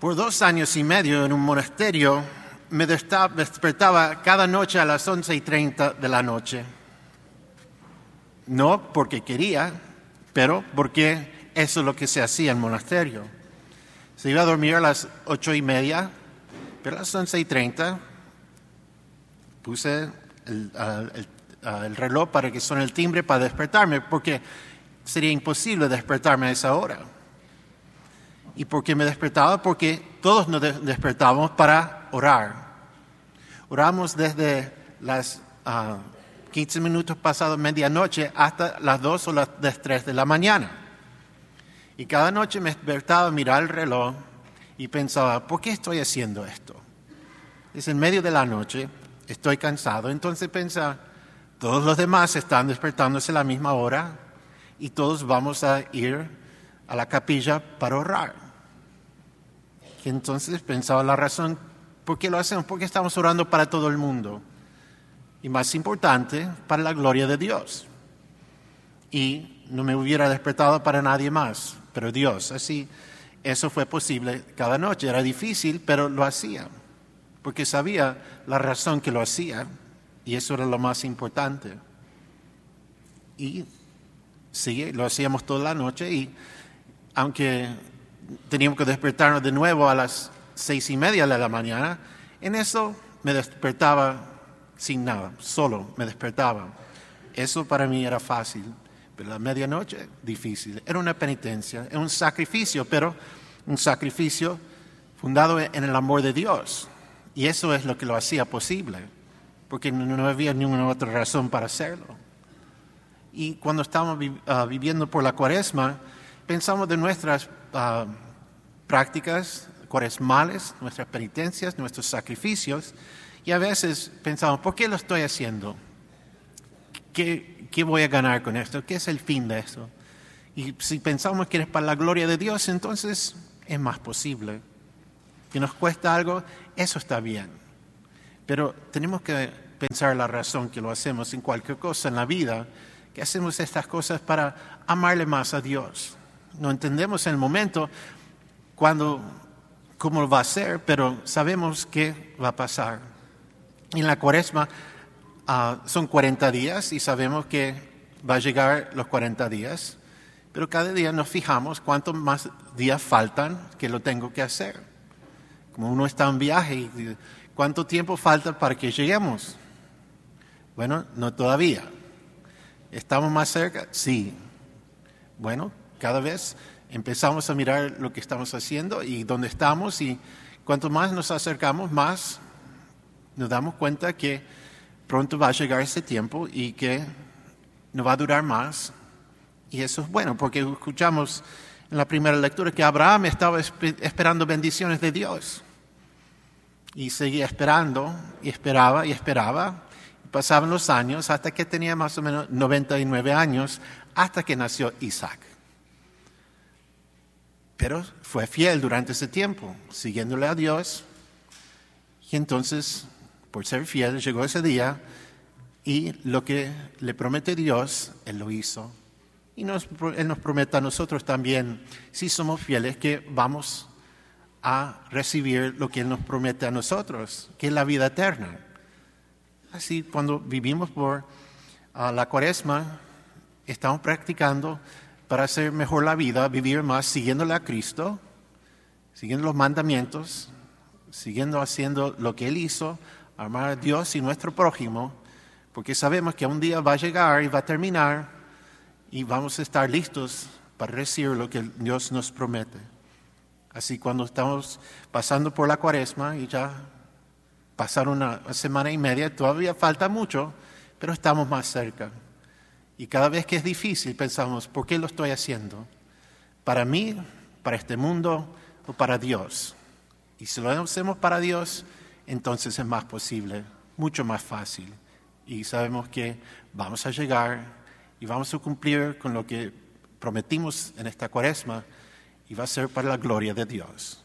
Por dos años y medio en un monasterio me despertaba cada noche a las once y treinta de la noche. No porque quería, pero porque eso es lo que se hacía en el monasterio. Se iba a dormir a las ocho y media, pero a las once y treinta puse el, el reloj para que suene el timbre para despertarme, porque sería imposible despertarme a esa hora. ¿Y por qué me despertaba? Porque todos nos despertábamos para orar. Oramos desde las 15 ah, minutos pasados medianoche hasta las 2 o las 3 de la mañana. Y cada noche me despertaba a mirar el reloj y pensaba, ¿por qué estoy haciendo esto? Es en medio de la noche, estoy cansado. Entonces pensaba, todos los demás están despertándose a la misma hora y todos vamos a ir a la capilla para orar entonces pensaba la razón, ¿por qué lo hacemos? Porque estamos orando para todo el mundo. Y más importante, para la gloria de Dios. Y no me hubiera despertado para nadie más, pero Dios. Así, eso fue posible cada noche. Era difícil, pero lo hacía. Porque sabía la razón que lo hacía. Y eso era lo más importante. Y sí, lo hacíamos toda la noche. Y aunque teníamos que despertarnos de nuevo a las seis y media de la mañana, en eso me despertaba sin nada, solo me despertaba. Eso para mí era fácil, pero la medianoche difícil. Era una penitencia, era un sacrificio, pero un sacrificio fundado en el amor de Dios. Y eso es lo que lo hacía posible, porque no había ninguna otra razón para hacerlo. Y cuando estábamos ah, viviendo por la cuaresma, pensamos de nuestras Ah, prácticas cuaresmales, nuestras penitencias, nuestros sacrificios, y a veces pensamos, ¿por qué lo estoy haciendo? ¿Qué, ¿Qué, voy a ganar con esto? ¿Qué es el fin de esto? Y si pensamos que es para la gloria de Dios, entonces es más posible. Si nos cuesta algo, eso está bien. Pero tenemos que pensar la razón que lo hacemos en cualquier cosa en la vida, que hacemos estas cosas para amarle más a Dios no entendemos en el momento cuándo, cómo va a ser, pero sabemos qué va a pasar. En la cuaresma ah, son 40 días y sabemos que va a llegar los 40 días, pero cada día nos fijamos cuántos más días faltan que lo tengo que hacer. Como uno está en viaje cuánto tiempo falta para que lleguemos. Bueno, no todavía. ¿Estamos más cerca? Sí. Bueno, cada vez empezamos a mirar lo que estamos haciendo y dónde estamos y cuanto más nos acercamos, más nos damos cuenta que pronto va a llegar ese tiempo y que no va a durar más. Y eso es bueno, porque escuchamos en la primera lectura que Abraham estaba esperando bendiciones de Dios. Y seguía esperando, y esperaba, y esperaba. pasaban los años hasta que tenía más o menos 99 años, hasta que nació Isaac. Pero fue fiel durante ese tiempo, siguiéndole a Dios. Y entonces, por ser fiel, llegó ese día y lo que le promete Dios, Él lo hizo. Y Él nos promete a nosotros también, si somos fieles, que vamos a recibir lo que Él nos promete a nosotros, que es la vida eterna. Así, cuando vivimos por ah, la cuaresma, estamos practicando para hacer mejor la vida, vivir más siguiéndole a Cristo, siguiendo los mandamientos, siguiendo haciendo lo que Él hizo, amar a Dios y nuestro prójimo, porque sabemos que un día va a llegar y va a terminar y vamos a estar listos para recibir lo que Dios nos promete. Así cuando estamos pasando por la cuaresma y ya pasaron una semana y media, todavía falta mucho, pero estamos más cerca. Y cada vez que es difícil pensamos, ¿por qué lo estoy haciendo? ¿Para mí, para este mundo o para Dios? Y si lo hacemos para Dios, entonces es más posible, mucho más fácil. Y sabemos que vamos a llegar y vamos a cumplir con lo que prometimos en esta cuaresma y va a ser para la gloria de Dios.